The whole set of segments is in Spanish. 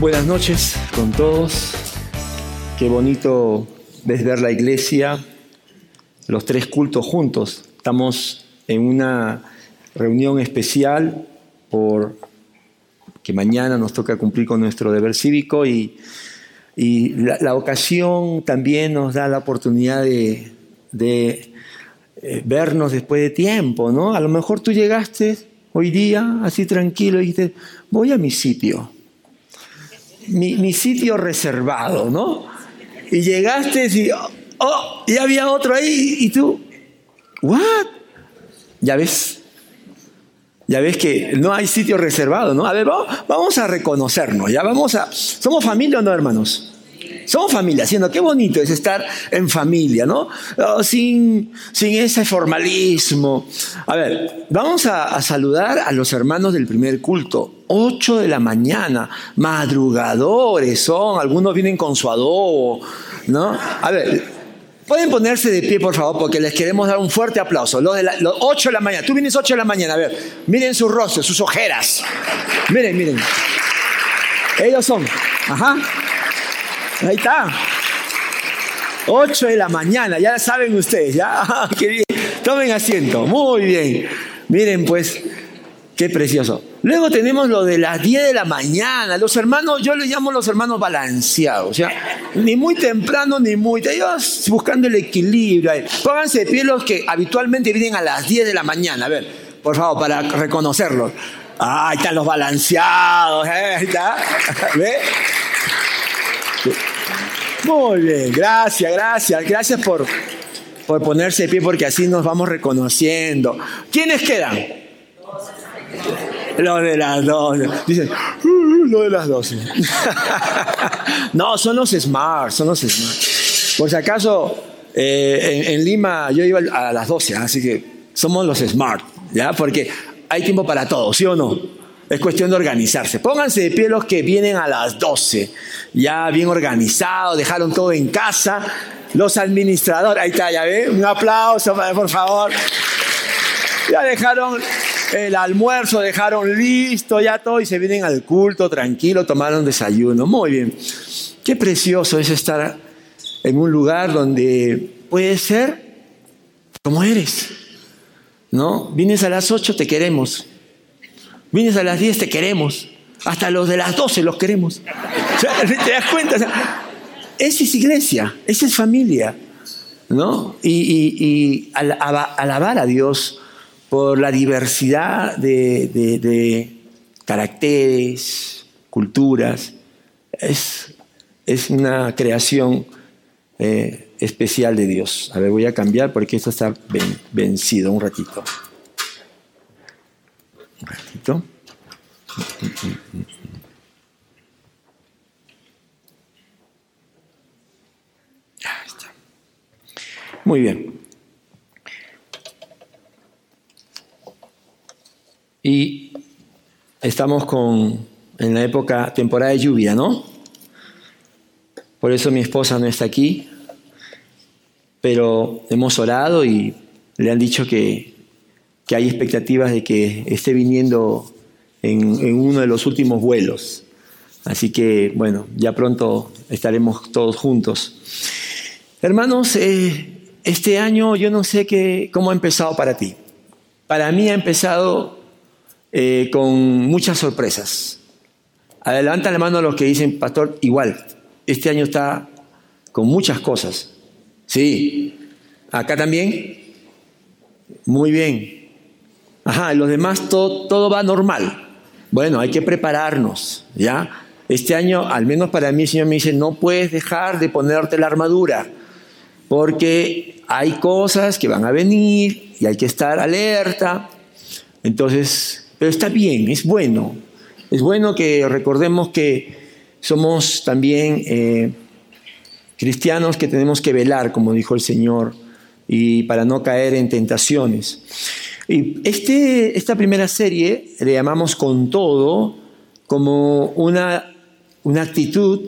Buenas noches con todos. Qué bonito es ver la iglesia, los tres cultos juntos. Estamos en una reunión especial por que mañana nos toca cumplir con nuestro deber cívico y, la, ocasión también nos da la oportunidad de, eh, vernos después de tiempo, ¿no? A lo mejor tú llegaste hoy día así tranquilo y dijiste, voy a mi sitio, mi, mi sitio reservado, ¿no? Y llegaste y, oh, y había otro ahí y tú, ¿what? Ya ves, ya ves que no hay sitio reservado, ¿no? A ver, vamos a reconocernos, ya vamos a... ¿Somos familia o no, hermanos? Somos familia, siendo qué bonito es estar en familia, ¿no? Oh, sin, sin ese formalismo. A ver, vamos a, saludar a los hermanos del primer culto. 8 de la mañana, madrugadores son, algunos vienen con su adobo, ¿no? A ver, pueden ponerse de pie, por favor, porque les queremos dar un fuerte aplauso. Los, de los 8 de la mañana, tú vienes 8 de la mañana, a ver, miren sus rostros, sus ojeras. Miren, miren. Ellos son, ajá. Ahí está. 8 de la mañana, ya saben ustedes, ya. Qué bien. Tomen asiento, muy bien. Miren, pues, qué precioso. Luego tenemos lo de las 10 de la mañana. Los hermanos, yo les llamo los hermanos balanceados. Sea, ni muy temprano ni muy. Ellos buscando el equilibrio. Pónganse de pie los que habitualmente vienen a las 10 de la mañana. A ver, por favor, para reconocerlos. Ah, ahí están los balanceados. ¿eh? Ahí está. ¿Ve? Muy bien, gracias, gracias, gracias por, por ponerse de pie porque así nos vamos reconociendo. ¿Quiénes quedan? Lo de las dos. Dicen, uh, lo de las dos. no, son los smart, son los smart. Por si acaso, eh, en, en, Lima yo iba a las 12, así que somos los smart, ¿ya? Porque hay tiempo para todo, ¿sí o no? Es cuestión de organizarse. Pónganse de pie los que vienen a las 12. Ya bien organizados, dejaron todo en casa. Los administradores, ahí está, ya ven. Un aplauso, por favor. Ya dejaron el almuerzo, dejaron listo, ya todo, y se vienen al culto tranquilo, tomaron desayuno. Muy bien. Qué precioso es estar en un lugar donde puedes ser como eres. ¿No? Vienes a las 8, te queremos. Vienes a las 10, te queremos. Hasta los de las 12 los queremos. ¿Te das cuenta? Esa es iglesia, esa es familia. ¿no? Y, alabar a Dios por la diversidad de, caracteres, culturas. Es, es una creación eh, especial de Dios. A ver, voy a cambiar porque esto está ven, vencido un ratito. Muy bien. Y estamos con, en la época, temporada de lluvia, ¿no? Por eso mi esposa no está aquí, pero hemos orado y le han dicho que, que hay expectativas de que esté viniendo en, uno de los últimos vuelos. Así que, bueno, ya pronto estaremos todos juntos. Hermanos, eh, este año yo no sé qué, cómo ha empezado para ti. Para mí ha empezado eh, con muchas sorpresas. Adelanta la mano a los que dicen, pastor, igual, este año está con muchas cosas. Sí, acá también. Muy bien. Ajá, los demás todo, todo va normal. Bueno, hay que prepararnos, ¿ya? Este año, al menos para mí, el Señor me dice, no puedes dejar de ponerte la armadura, porque hay cosas que van a venir y hay que estar alerta. Entonces, pero está bien, es bueno. Es bueno que recordemos que somos también eh, cristianos que tenemos que velar, como dijo el Señor, y para no caer en tentaciones. Y este, esta primera serie le llamamos con todo como una, una actitud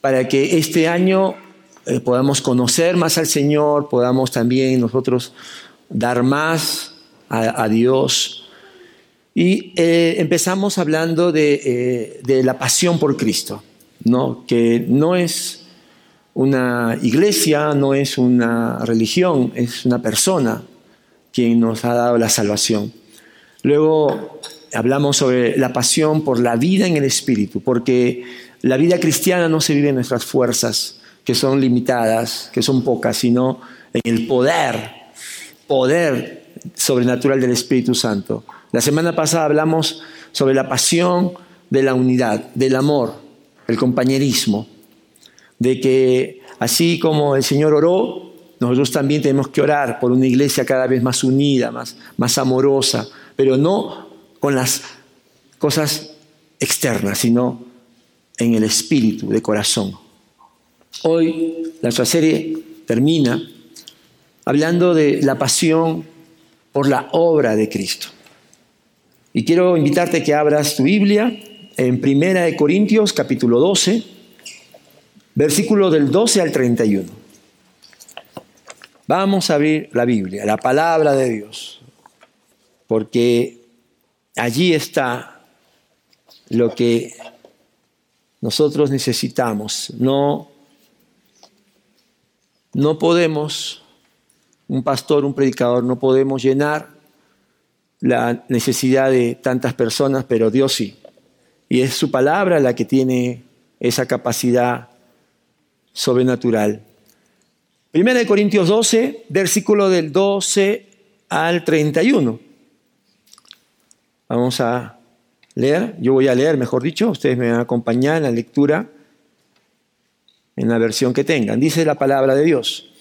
para que este año eh, podamos conocer más al Señor, podamos también nosotros dar más a, Dios Y eh, empezamos hablando de, eh, de, la pasión por Cristo, ¿no? que no es una iglesia, no es una religión, es una persona quien nos ha dado la salvación. Luego hablamos sobre la pasión por la vida en el Espíritu, porque la vida cristiana no se vive en nuestras fuerzas, que son limitadas, que son pocas, sino en el poder, poder sobrenatural del Espíritu Santo. La semana pasada hablamos sobre la pasión de la unidad, del amor, el compañerismo, de que así como el Señor oró, nosotros también tenemos que orar por una iglesia cada vez más unida, más, más amorosa, pero no con las cosas externas, sino en el espíritu de corazón. Hoy nuestra serie termina hablando de la pasión por la obra de Cristo. Y quiero invitarte a que abras tu Biblia en Primera de Corintios capítulo 12, versículo del 12 al 31. Vamos a abrir la Biblia, la palabra de Dios, porque allí está lo que nosotros necesitamos. No, no podemos, un pastor, un predicador, no podemos llenar la necesidad de tantas personas, pero Dios sí. Y es su palabra la que tiene esa capacidad sobrenatural. Primera de Corintios 12, versículo del 12 al 31. Vamos a leer, yo voy a leer, mejor dicho, ustedes me van a acompañar en la lectura en la versión que tengan. Dice la palabra de Dios.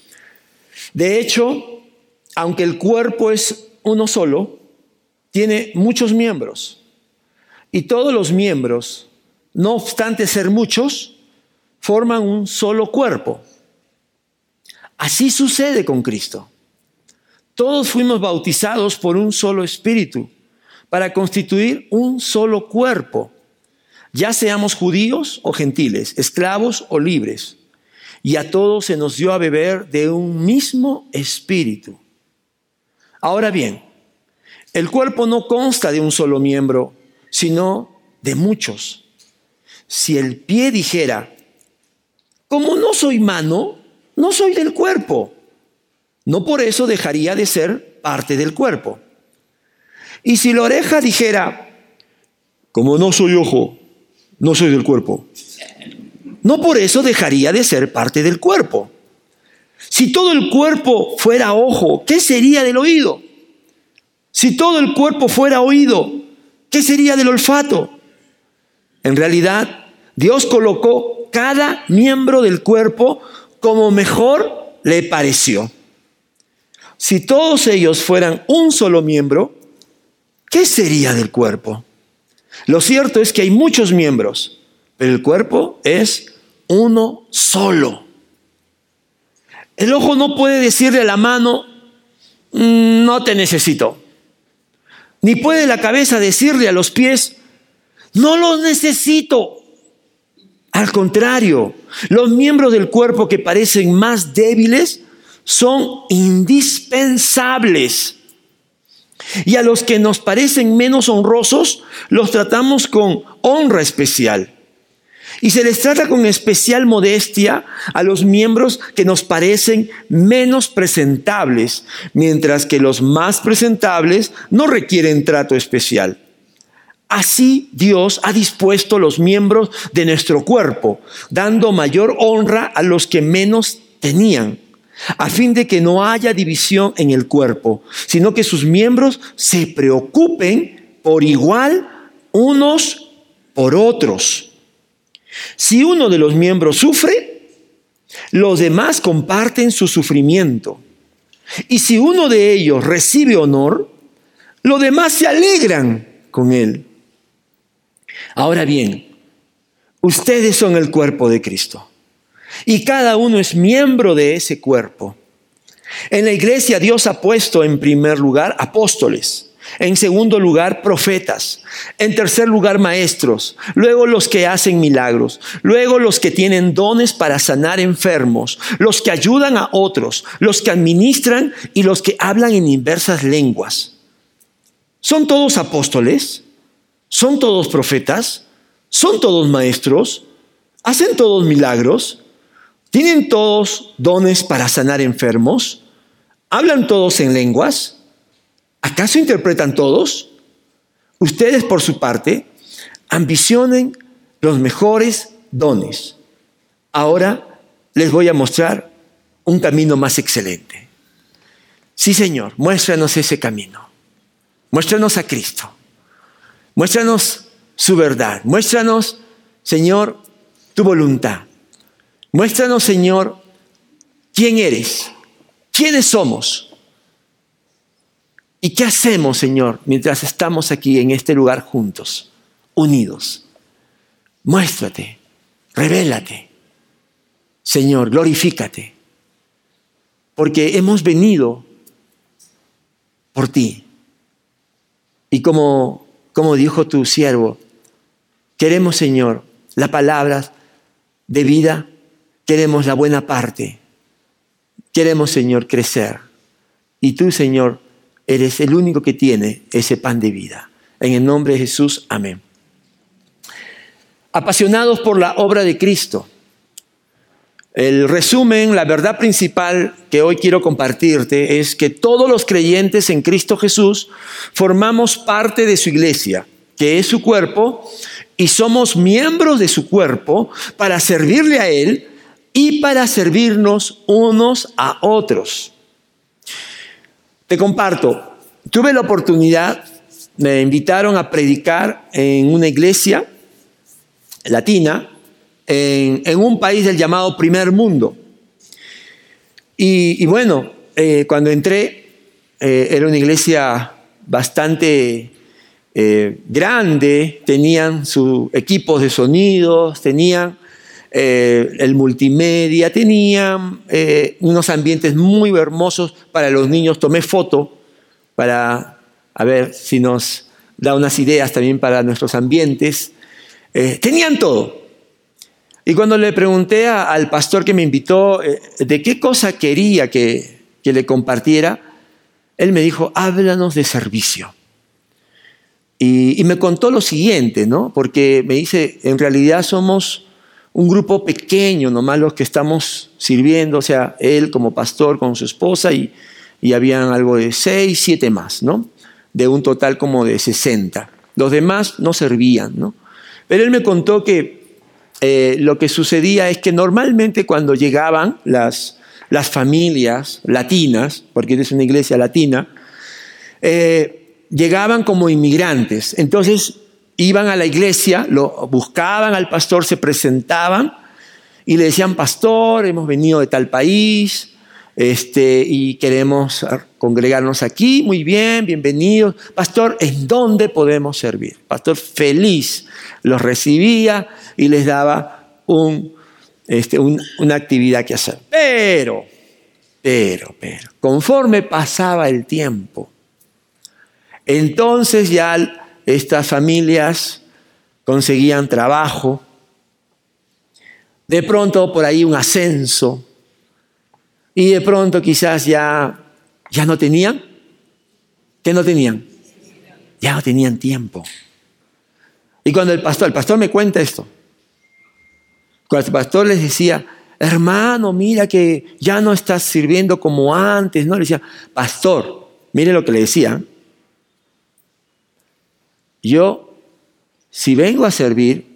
De hecho, aunque el cuerpo es uno solo, tiene muchos miembros. Y todos los miembros, no obstante ser muchos, forman un solo cuerpo. Así sucede con Cristo. Todos fuimos bautizados por un solo espíritu para constituir un solo cuerpo, ya seamos judíos o gentiles, esclavos o libres, y a todos se nos dio a beber de un mismo espíritu. Ahora bien, el cuerpo no consta de un solo miembro, sino de muchos. Si el pie dijera, como no soy mano, no soy del cuerpo, no por eso dejaría de ser parte del cuerpo. Y si la oreja dijera, como no soy ojo, no soy del cuerpo, no por eso dejaría de ser parte del cuerpo. Si todo el cuerpo fuera ojo, ¿qué sería del oído? Si todo el cuerpo fuera oído, ¿qué sería del olfato? En realidad, Dios colocó cada miembro del cuerpo como mejor le pareció. Si todos ellos fueran un solo miembro, ¿qué sería del cuerpo? Lo cierto es que hay muchos miembros, pero el cuerpo es uno solo. El ojo no puede decirle a la mano, mm, no te necesito. Ni puede la cabeza decirle a los pies, no los necesito. Al contrario, los miembros del cuerpo que parecen más débiles son indispensables. Y a los que nos parecen menos honrosos, los tratamos con honra especial. Y se les trata con especial modestia a los miembros que nos parecen menos presentables, mientras que los más presentables no requieren trato especial. Así Dios ha dispuesto los miembros de nuestro cuerpo, dando mayor honra a los que menos tenían a fin de que no haya división en el cuerpo, sino que sus miembros se preocupen por igual unos por otros. Si uno de los miembros sufre, los demás comparten su sufrimiento. Y si uno de ellos recibe honor, los demás se alegran con él. Ahora bien, ustedes son el cuerpo de Cristo y cada uno es miembro de ese cuerpo. En la iglesia Dios ha puesto en primer lugar apóstoles, en segundo lugar profetas, en tercer lugar maestros, luego los que hacen milagros, luego los que tienen dones para sanar enfermos, los que ayudan a otros, los que administran y los que hablan en inversas lenguas. ¿Son todos apóstoles? ¿Son todos profetas? ¿Son todos maestros? ¿Hacen todos milagros? ¿Tienen todos dones para sanar enfermos? ¿Hablan todos en lenguas? ¿Acaso interpretan todos? Ustedes, por su parte, ambicionen los mejores dones. Ahora les voy a mostrar un camino más excelente. Sí, Señor, muéstranos ese camino. Muéstranos a Cristo. Muéstranos su verdad. Muéstranos, Señor, tu voluntad. Muéstranos, Señor, quién eres, quiénes somos y qué hacemos, Señor, mientras estamos aquí en este lugar juntos, unidos. Muéstrate, revélate. Señor, glorifícate, porque hemos venido por ti. Y como, como dijo tu siervo, queremos, Señor, la palabra de vida, queremos la buena parte, queremos, Señor, crecer. Y tú, Señor, eres el único que tiene ese pan de vida. En el nombre de Jesús, amén. Apasionados por la obra de Cristo. El resumen, la verdad principal que hoy quiero compartirte es que todos los creyentes en Cristo Jesús formamos parte de su iglesia, que es su cuerpo, y somos miembros de su cuerpo para servirle a Él y para servirnos unos a otros. Te comparto, tuve la oportunidad, me invitaron a predicar en una iglesia latina, en, un país del llamado primer mundo. Y, bueno, eh, cuando entré, eh, era una iglesia bastante eh, grande, tenían sus equipos de sonidos, tenían el multimedia, tenían unos ambientes muy hermosos para los niños. Tomé foto para a ver si nos da unas ideas también para nuestros ambientes. tenían todo. Y cuando le pregunté al pastor que me invitó eh, de qué cosa quería que, le compartiera, él me dijo, háblanos de servicio. Y, me contó lo siguiente, ¿no? Porque me dice, en realidad somos un grupo pequeño, nomás los que estamos sirviendo, o sea, él como pastor con su esposa y, y habían algo de seis, siete más, ¿no? De un total como de 60. Los demás no servían, ¿no? Pero él me contó que eh, lo que sucedía es que normalmente cuando llegaban las, las familias latinas, porque es una iglesia latina, eh, llegaban como inmigrantes. Entonces iban a la iglesia, lo buscaban al pastor, se presentaban y le decían, pastor, hemos venido de tal país este, y queremos congregarnos aquí, muy bien, bienvenidos. Pastor, ¿en dónde podemos servir? Pastor feliz los recibía y les daba un, este, una actividad que hacer. Pero, pero, pero, conforme pasaba el tiempo, entonces ya estas familias conseguían trabajo, de pronto por ahí un ascenso, y de pronto quizás ya, ya no tenían. ¿Qué no tenían? Ya no tenían tiempo. Y cuando el pastor, el pastor me cuenta esto, cuando el pastor les decía, hermano, mira que ya no estás sirviendo como antes, ¿no? Le decía, pastor, mire lo que le decía. Yo, si vengo a servir,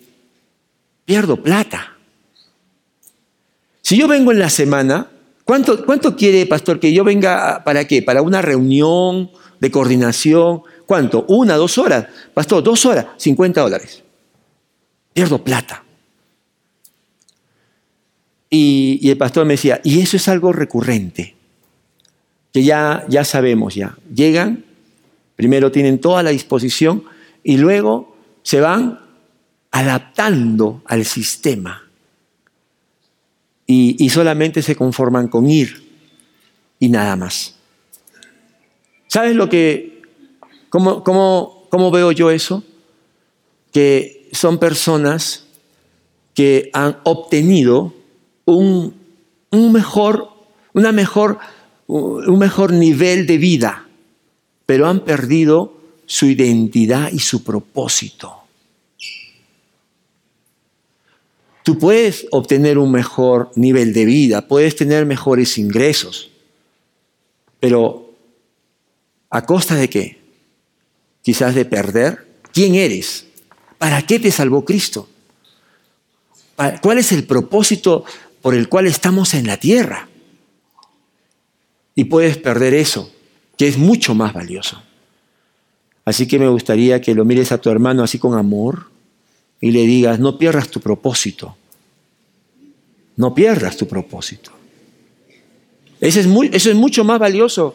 pierdo plata. Si yo vengo en la semana, ¿cuánto, cuánto quiere, pastor, que yo venga para qué? ¿Para una reunión de coordinación? ¿Cuánto? ¿Una, dos horas? Pastor, dos horas, 50 dólares. Pierdo plata. Y, el pastor me decía, y eso es algo recurrente, que ya, ya sabemos ya. Llegan, primero tienen toda la disposición y luego se van adaptando al sistema. Y, solamente se conforman con ir y nada más. ¿Sabes lo que, cómo, cómo, cómo veo yo eso? Que son personas que han obtenido un, mejor, una mejor, un mejor nivel de vida, pero han perdido su identidad y su propósito. Tú puedes obtener un mejor nivel de vida, puedes tener mejores ingresos, pero ¿a costa de qué? Quizás de perder. ¿Quién eres? ¿Para qué te salvó Cristo? ¿Cuál es el propósito por el cual estamos en la tierra? Y puedes perder eso, que es mucho más valioso. Así que me gustaría que lo mires a tu hermano así con amor y le digas, no pierdas tu propósito. No pierdas tu propósito. Eso es, mucho más valioso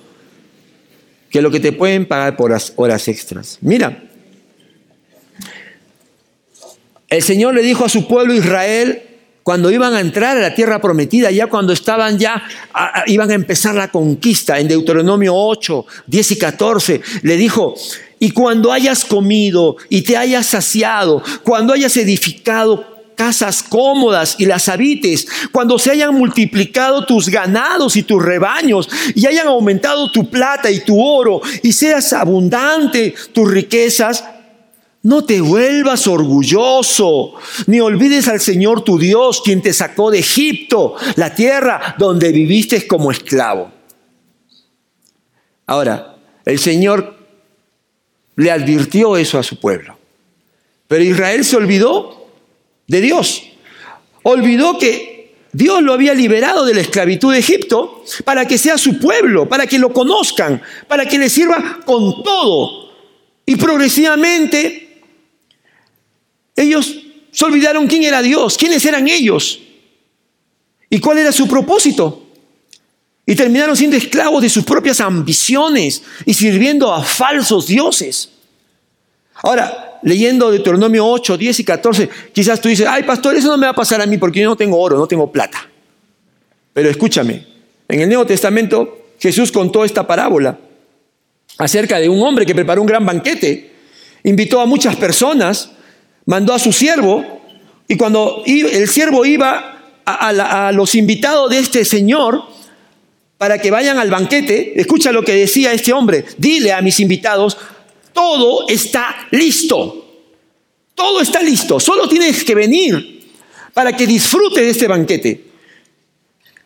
que lo que te pueden pagar por horas extras. Mira, el Señor le dijo a su pueblo Israel cuando iban a entrar a la tierra prometida, ya cuando estaban ya, iban a empezar la conquista, en Deuteronomio 8, 10 y 14, le dijo, y cuando hayas comido y te hayas saciado, cuando hayas edificado casas cómodas y las habites, cuando se hayan multiplicado tus ganados y tus rebaños y hayan aumentado tu plata y tu oro y seas abundante tus riquezas, no te vuelvas orgulloso, ni olvides al Señor tu Dios, quien te sacó de Egipto, la tierra donde viviste como esclavo. Ahora, el Señor le advirtió eso a su pueblo. Pero Israel se olvidó de Dios. Olvidó que Dios lo había liberado de la esclavitud de Egipto para que sea su pueblo, para que lo conozcan, para que le sirva con todo. Y progresivamente ellos se olvidaron quién era Dios, quiénes eran ellos y cuál era su propósito. Y terminaron siendo esclavos de sus propias ambiciones y sirviendo a falsos dioses. Ahora, leyendo Deuteronomio 8, 10 y 14, quizás tú dices, ay pastor, eso no me va a pasar a mí porque yo no tengo oro, no tengo plata. Pero escúchame, en el Nuevo Testamento Jesús contó esta parábola acerca de un hombre que preparó un gran banquete, invitó a muchas personas, mandó a su siervo, y cuando el siervo iba a, a los invitados de este señor, para que vayan al banquete, escucha lo que decía este hombre, dile a mis invitados, todo está listo, todo está listo, solo tienes que venir para que disfrute de este banquete.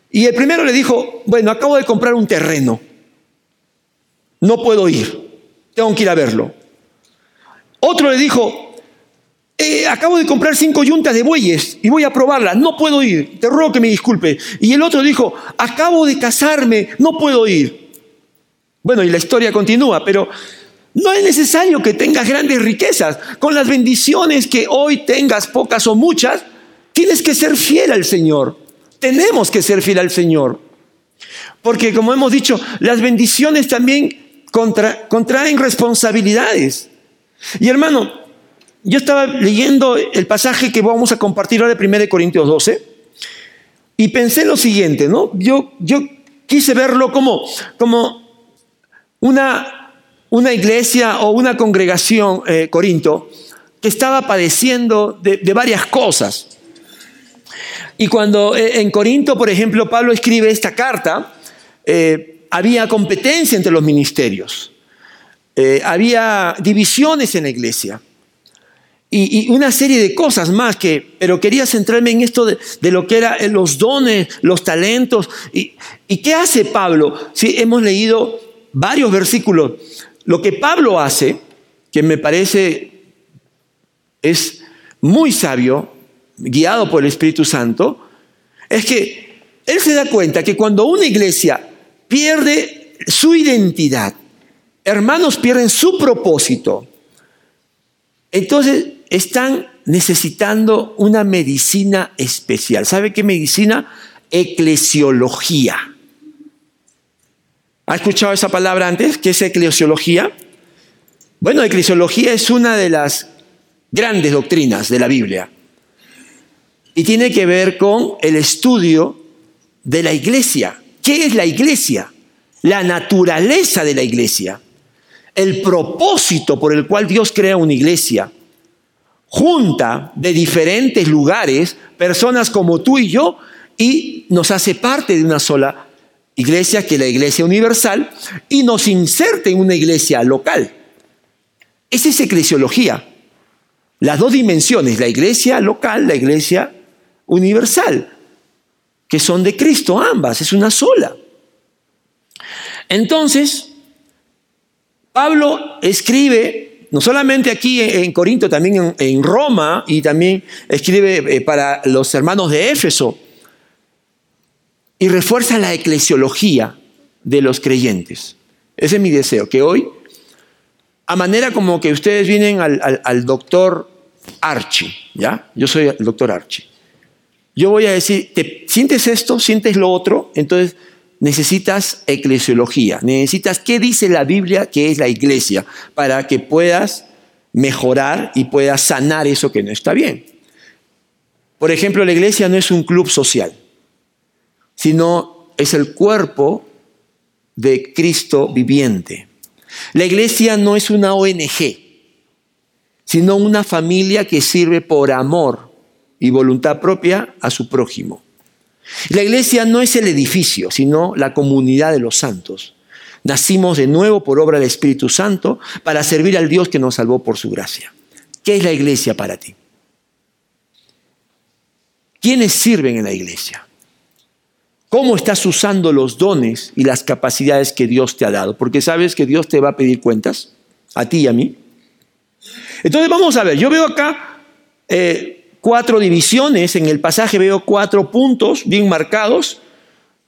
Y el primero le dijo, bueno, acabo de comprar un terreno, no puedo ir, tengo que ir a verlo. Otro le dijo, eh, acabo de comprar cinco yuntas de bueyes y voy a probarlas, no puedo ir, te ruego que me disculpe. Y el otro dijo, acabo de casarme, no puedo ir. Bueno, y la historia continúa, pero no es necesario que tengas grandes riquezas. Con las bendiciones que hoy tengas, pocas o muchas, tienes que ser fiel al Señor. Tenemos que ser fiel al Señor. Porque como hemos dicho, las bendiciones también contraen responsabilidades. Y hermano, yo estaba leyendo el pasaje que vamos a compartir ahora de 1 Corintios 12 y pensé lo siguiente, ¿no? Yo, yo quise verlo como, como una, una iglesia o una congregación, eh, Corinto, que estaba padeciendo de, varias cosas. Y cuando eh, en Corinto, por ejemplo, Pablo escribe esta carta, eh, había competencia entre los ministerios, había divisiones en la iglesia y, una serie de cosas más que, pero quería centrarme en esto de, lo que eran los dones, los talentos. Y, qué hace Pablo? Sí, hemos leído varios versículos. Lo que Pablo hace, que me parece es muy sabio, guiado por el Espíritu Santo, es que él se da cuenta que cuando una iglesia pierde su identidad, hermanos pierden su propósito, entonces están necesitando una medicina especial. ¿Sabe qué medicina? Eclesiología. ¿Ha escuchado esa palabra antes? ¿Qué es eclesiología? Bueno, eclesiología es una de las grandes doctrinas de la Biblia y tiene que ver con el estudio de la iglesia. ¿Qué es la iglesia? La naturaleza de la iglesia, el propósito por el cual Dios crea una iglesia junta de diferentes lugares personas como tú y yo y nos hace parte de una sola iglesia que es la iglesia universal y nos inserta en una iglesia local. Esa es eclesiología. Las dos dimensiones, la iglesia local, la iglesia universal, que son de Cristo ambas, es una sola. Entonces, Pablo escribe, no solamente aquí en Corinto, también en, Roma, y también escribe eh, para los hermanos de Éfeso, y refuerza la eclesiología de los creyentes. Ese es mi deseo, que hoy, a manera como que ustedes vienen al, doctor Archie, ¿ya? Yo soy el doctor Archie. Yo voy a decir, ¿te sientes esto? ¿Sientes lo otro? Entonces necesitas eclesiología, necesitas qué dice la Biblia que es la iglesia para que puedas mejorar y puedas sanar eso que no está bien. Por ejemplo, la iglesia no es un club social, sino es el cuerpo de Cristo viviente. La iglesia no es una ONG, sino una familia que sirve por amor y voluntad propia a su prójimo. La iglesia no es el edificio, sino la comunidad de los santos. Nacimos de nuevo por obra del Espíritu Santo para servir al Dios que nos salvó por su gracia. ¿Qué es la iglesia para ti? ¿Quiénes sirven en la iglesia? ¿Cómo estás usando los dones y las capacidades que Dios te ha dado? Porque sabes que Dios te va a pedir cuentas, a ti y a mí. Entonces vamos a ver, yo veo acá eh, cuatro divisiones, en el pasaje veo cuatro puntos bien marcados,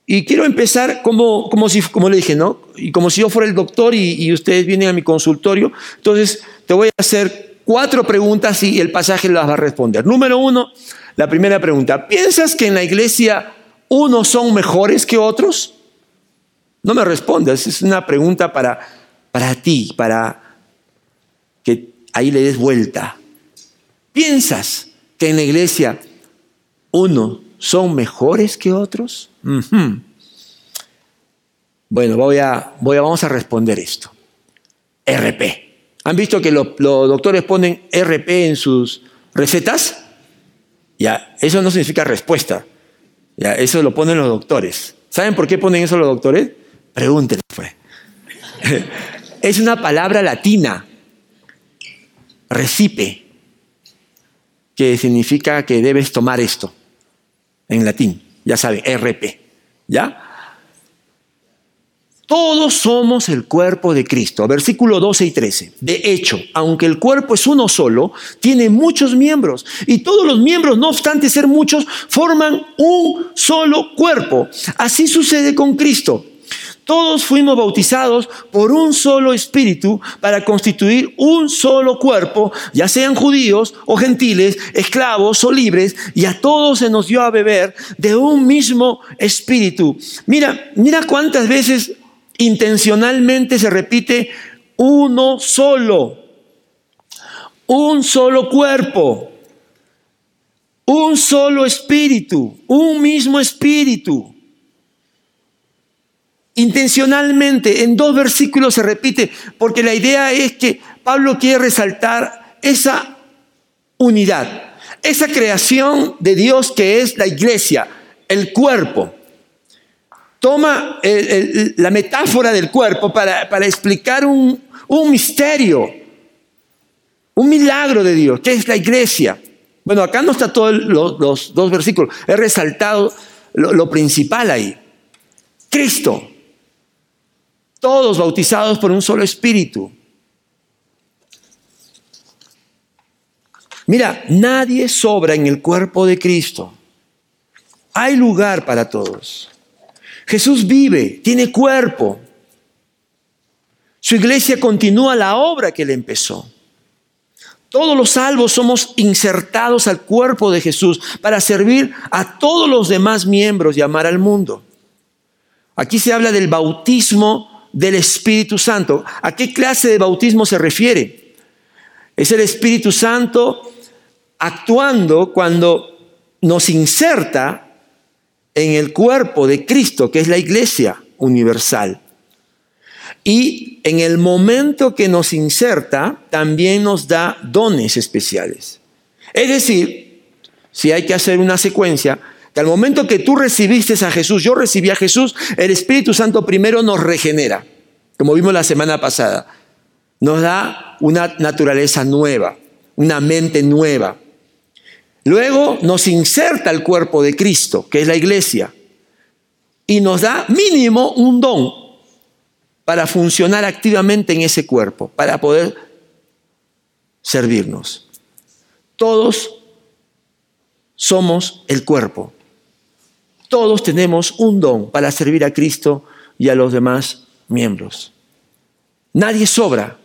y quiero empezar como, como, si, como le dije, ¿no? Y como si yo fuera el doctor y, ustedes vienen a mi consultorio, entonces te voy a hacer cuatro preguntas y el pasaje las va a responder. Número uno, la primera pregunta, ¿piensas que en la iglesia unos son mejores que otros? No me respondas, es una pregunta para, para ti, para que ahí le des vuelta. ¿Piensas que en la iglesia unos son mejores que otros? Bueno, voy a, voy a, vamos a responder esto. RP. ¿Han visto que los doctores ponen RP en sus recetas? Ya, eso no significa respuesta. Ya, eso lo ponen los doctores. ¿Saben por qué ponen eso los doctores? Pregúntenle, pues. es una palabra latina, recipe, que significa que debes tomar esto, en latín, ya saben, RP, ¿ya? Todos somos el cuerpo de Cristo. Versículo 12 y 13. De hecho, aunque el cuerpo es uno solo, tiene muchos miembros. Y todos los miembros, no obstante ser muchos, forman un solo cuerpo. Así sucede con Cristo. Todos fuimos bautizados por un solo espíritu para constituir un solo cuerpo, ya sean judíos o gentiles, esclavos o libres, y a todos se nos dio a beber de un mismo espíritu. Mira, mira cuántas veces intencionalmente se repite uno solo, un solo cuerpo, un solo espíritu, un mismo espíritu. Intencionalmente en dos versículos se repite, porque la idea es que Pablo quiere resaltar esa unidad, esa creación de Dios que es la iglesia, el cuerpo toma la metáfora del cuerpo para, explicar un, misterio, un milagro de Dios, que es la iglesia. Bueno, acá no está todos los, dos versículos, he resaltado lo principal ahí. Cristo, todos bautizados por un solo espíritu. Mira, nadie sobra en el cuerpo de Cristo. Hay lugar para todos. Jesús vive, tiene cuerpo. Su iglesia continúa la obra que él empezó. Todos los salvos somos insertados al cuerpo de Jesús para servir a todos los demás miembros y amar al mundo. Aquí se habla del bautismo del Espíritu Santo. ¿A qué clase de bautismo se refiere? Es el Espíritu Santo actuando cuando nos inserta en el cuerpo de Cristo, que es la iglesia universal. Y en el momento que nos inserta, también nos da dones especiales. Es decir, si hay que hacer una secuencia, que al momento que tú recibiste a Jesús, yo recibí a Jesús, el Espíritu Santo primero nos regenera, como vimos la semana pasada. nos da una naturaleza nueva, una mente nueva. Luego nos inserta el cuerpo de Cristo, que es la iglesia, y nos da mínimo un don para funcionar activamente en ese cuerpo, para poder servirnos. Todos somos el cuerpo. Todos tenemos un don para servir a Cristo y a los demás miembros. Nadie sobra.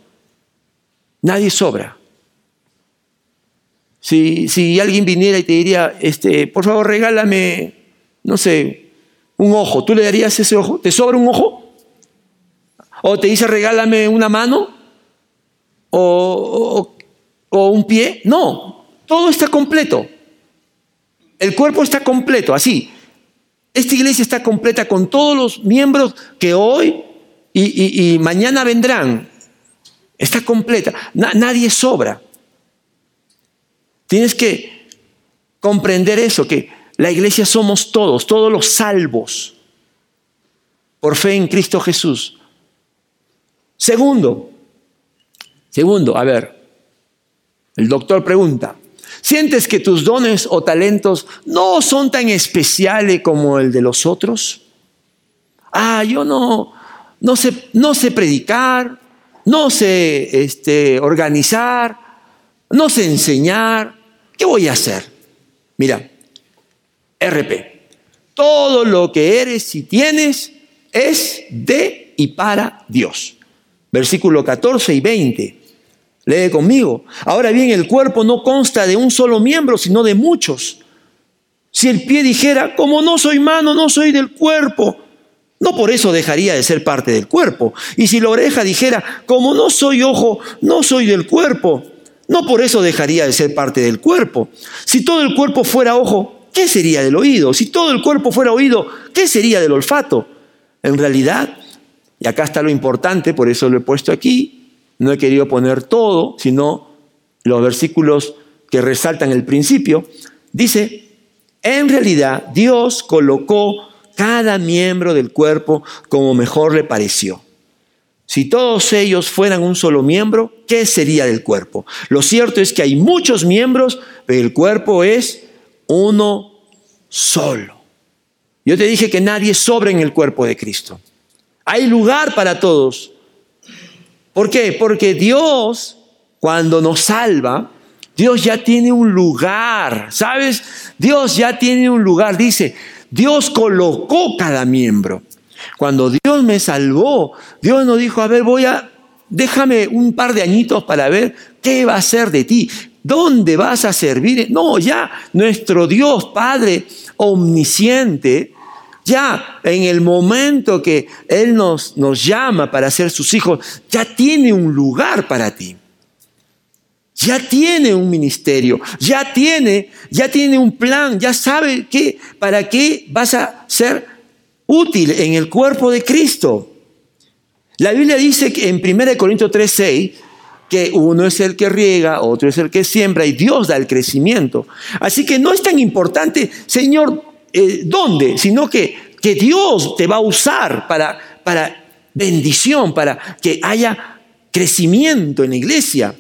Nadie sobra. Si, si, alguien viniera y te diría, este, por favor, regálame, no sé, un ojo, ¿tú le darías ese ojo? ¿Te sobra un ojo? ¿O te dice, regálame una mano? ¿O, o un pie? No, todo está completo. El cuerpo está completo, así. Esta iglesia está completa con todos los miembros que hoy y, mañana vendrán. Está completa. nadie sobra. Tienes que comprender eso, que la iglesia somos todos, todos los salvos, por fe en Cristo Jesús. Segundo, segundo, a ver, el doctor pregunta, ¿Sientes que tus dones o talentos no son tan especiales como el de los otros? Ah, yo no, no, sé, no sé predicar, no sé este, organizar, no sé enseñar. ¿Qué voy a hacer? Mira, RP. Todo lo que eres y tienes es de y para Dios. Versículo 14 y 20. Lee conmigo. Ahora bien, el cuerpo no consta de un solo miembro, sino de muchos. Si el pie dijera, como no soy mano, no soy del cuerpo, no por eso dejaría de ser parte del cuerpo. Y si la oreja dijera, como no soy ojo, no soy del cuerpo, no por eso dejaría de ser parte del cuerpo. Si todo el cuerpo fuera ojo, ¿qué sería del oído? Si todo el cuerpo fuera oído, ¿qué sería del olfato? En realidad, y acá está lo importante, por eso lo he puesto aquí, no he querido poner todo, sino los versículos que resaltan el principio. Dice, en realidad Dios colocó cada miembro del cuerpo como mejor le pareció. Si todos ellos fueran un solo miembro, ¿qué sería del cuerpo? Lo cierto es que hay muchos miembros, pero el cuerpo es uno solo. Yo te dije que nadie sobra en el cuerpo de Cristo. Hay lugar para todos, ¿Por qué? Porque Dios, cuando nos salva, Dios ya tiene un lugar, ¿sabes? Dios ya tiene un lugar. Dice, Dios colocó cada miembro. Cuando Dios me salvó, Dios no dijo, a ver, voy a, déjame un par de añitos para ver qué va a ser de ti. ¿Dónde vas a servir? No, ya nuestro Dios Padre omnisciente ya en el momento que Él nos, nos llama para ser sus hijos, ya tiene un lugar para ti. Ya tiene un ministerio, ya tiene, ya tiene un plan, ya sabe que, para qué vas a ser útil en el cuerpo de Cristo. La Biblia dice que en 1 Corintios 3:6 que uno es el que riega, otro es el que siembra y Dios da el crecimiento. Así que no es tan importante, Señor, eh, dónde, sino que, que Dios te va a usar para, para bendición, para que haya crecimiento en la iglesia.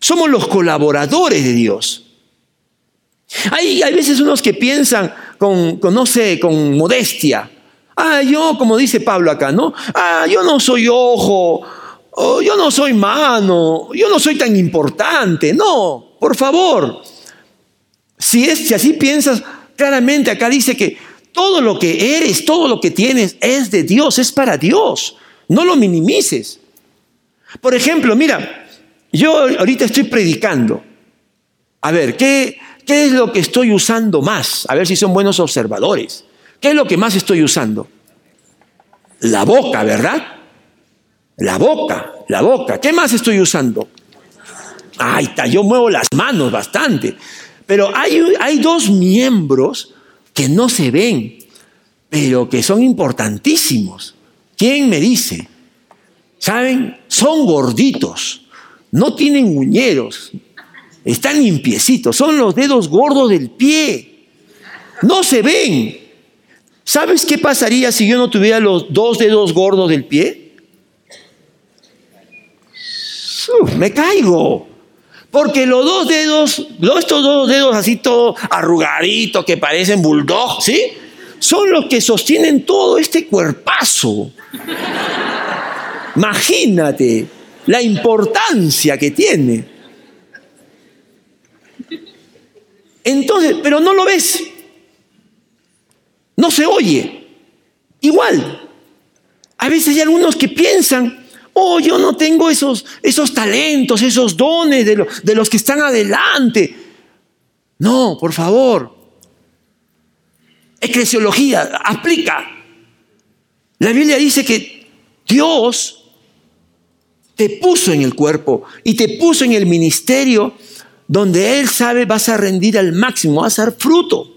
Somos los colaboradores de Dios. Hay, hay veces unos que piensan con, con, no sé, con modestia. Ah, yo, como dice Pablo acá, ¿no? Ah, yo no soy ojo, yo no soy mano, yo no soy tan importante. No, por favor. Si, es, si así piensas, Claramente acá dice que todo lo que eres, todo lo que tienes es de Dios, es para Dios. No lo minimices. Por ejemplo, mira, yo ahorita estoy predicando. A ver, ¿qué, ¿qué es lo que estoy usando más? A ver si son buenos observadores. ¿Qué es lo que más estoy usando? La boca, ¿verdad? La boca, la boca. ¿Qué más estoy usando? Está, yo muevo las manos bastante. Pero hay, hay dos miembros que no se ven, pero que son importantísimos. ¿Quién me dice? ¿Saben? Son gorditos, no tienen uñeros, están limpiecitos, son los dedos gordos del pie. No se ven. ¿Sabes qué pasaría si yo no tuviera los dos dedos gordos del pie? me caigo. Porque los dos dedos, estos dos dedos así todos arrugaditos que parecen bulldog, ¿sí? Son los que sostienen todo este cuerpazo. Imagínate la importancia que tiene. Entonces, pero no lo ves. No se oye. Igual. A veces hay algunos que piensan Oh, yo no tengo esos, esos talentos, esos dones de, los que están adelante. No, por favor. Eclesiología, aplica. La Biblia dice que Dios te puso en el cuerpo y te puso en el ministerio donde Él sabe vas a rendir al máximo, vas a dar fruto.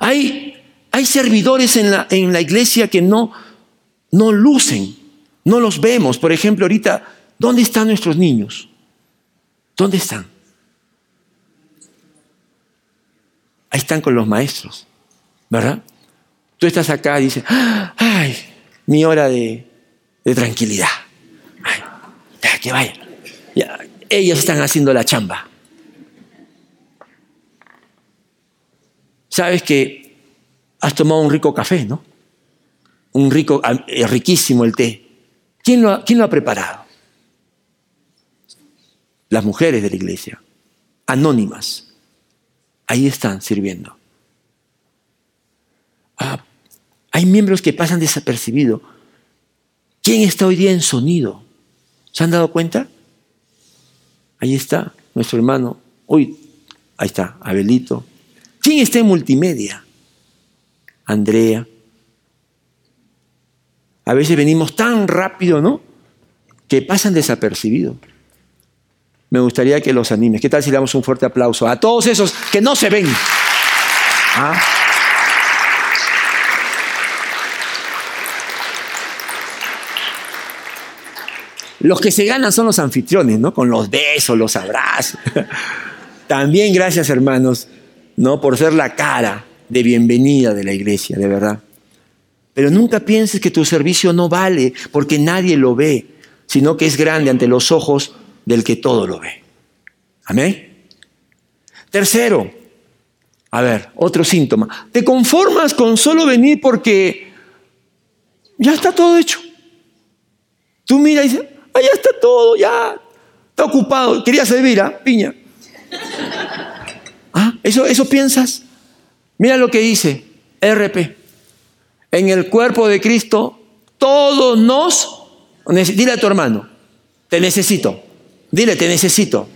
Hay, hay servidores en la, en la iglesia que no, no lucen, no los vemos. Por ejemplo, ahorita, ¿dónde están nuestros niños? ¿Dónde están? Ahí están con los maestros, ¿verdad? Tú estás acá y dices, ay, mi hora de, tranquilidad. Ay, ya, que vayan. ellos están haciendo la chamba. Sabes que has tomado un rico café, ¿no? Un rico, eh, riquísimo el té. ¿Quién lo, ¿Quién lo ha preparado? Las mujeres de la iglesia, anónimas. Ahí están sirviendo. Ah, hay miembros que pasan desapercibidos. ¿Quién está hoy día en sonido? ¿Se han dado cuenta? Ahí está nuestro hermano. Uy, ahí está, Abelito. ¿Quién está en multimedia? Andrea. A veces venimos tan rápido, ¿no? Que pasan desapercibidos. Me gustaría que los animes. ¿Qué tal si le damos un fuerte aplauso a todos esos que no se ven? ¿Ah? Los que se ganan son los anfitriones, ¿no? Con los besos, los abrazos. También gracias, hermanos, ¿no? Por ser la cara de bienvenida de la iglesia, de verdad. Pero nunca pienses que tu servicio no vale porque nadie lo ve, sino que es grande ante los ojos del que todo lo ve. Amén. Tercero, a ver, otro síntoma. Te conformas con solo venir porque ya está todo hecho. Tú miras y dices, ah, ya está todo, ya está ocupado. Quería servir, ¿ah? Piña. ¿Ah? ¿Eso, ¿Eso piensas? Mira lo que dice RP en el cuerpo de Cristo, todos nos... Dile a tu hermano, te necesito. Dile, te necesito.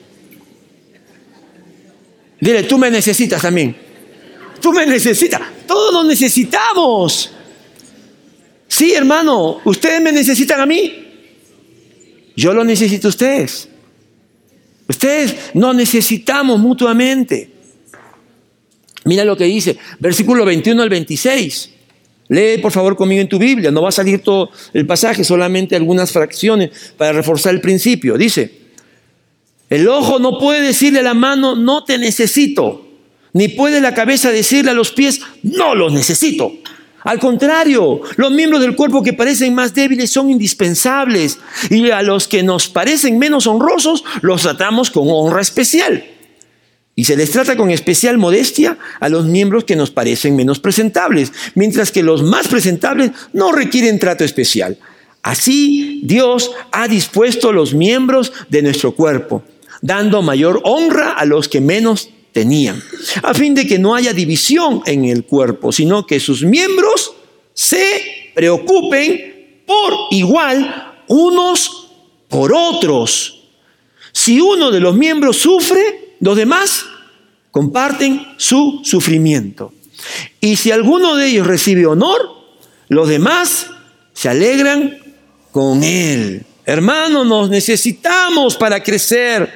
Dile, tú me necesitas también. Tú me necesitas. Todos nos necesitamos. Sí, hermano, ustedes me necesitan a mí. Yo lo necesito a ustedes. Ustedes nos necesitamos mutuamente. Mira lo que dice, versículo 21 al 26. Lee por favor conmigo en tu Biblia, no va a salir todo el pasaje, solamente algunas fracciones para reforzar el principio. Dice, el ojo no puede decirle a la mano, no te necesito, ni puede la cabeza decirle a los pies, no los necesito. Al contrario, los miembros del cuerpo que parecen más débiles son indispensables y a los que nos parecen menos honrosos los tratamos con honra especial. Y se les trata con especial modestia a los miembros que nos parecen menos presentables, mientras que los más presentables no requieren trato especial. Así Dios ha dispuesto los miembros de nuestro cuerpo, dando mayor honra a los que menos tenían, a fin de que no haya división en el cuerpo, sino que sus miembros se preocupen por igual unos por otros. Si uno de los miembros sufre, los demás comparten su sufrimiento. Y si alguno de ellos recibe honor, los demás se alegran con él. Hermanos, nos necesitamos para crecer.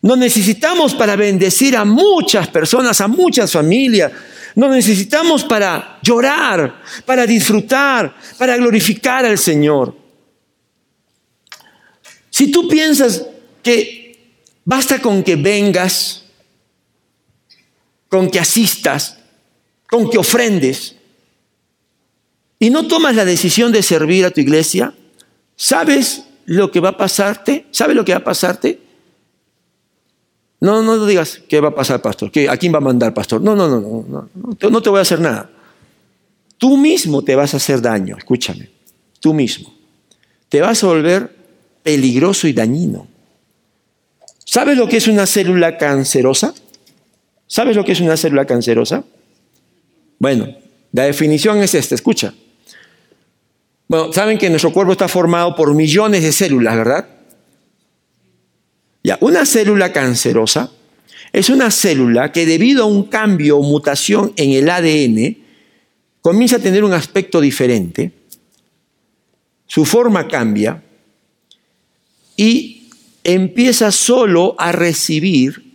Nos necesitamos para bendecir a muchas personas, a muchas familias. Nos necesitamos para llorar, para disfrutar, para glorificar al Señor. Si tú piensas que Basta con que vengas, con que asistas, con que ofrendes y no tomas la decisión de servir a tu iglesia, ¿Sabes lo que va a pasarte? ¿Sabes lo que va a pasarte? No, no digas qué va a pasar, pastor, ¿a quién va a mandar, pastor? No, no, no, no, no, no te voy a hacer nada. Tú mismo te vas a hacer daño, escúchame, tú mismo. Te vas a volver peligroso y dañino. ¿Sabes lo que es una célula cancerosa? ¿Sabes lo que es una célula cancerosa? Bueno, la definición es esta, escucha. Bueno, saben que nuestro cuerpo está formado por millones de células, ¿verdad? Ya, una célula cancerosa es una célula que debido a un cambio o mutación en el ADN comienza a tener un aspecto diferente, su forma cambia y empieza solo a recibir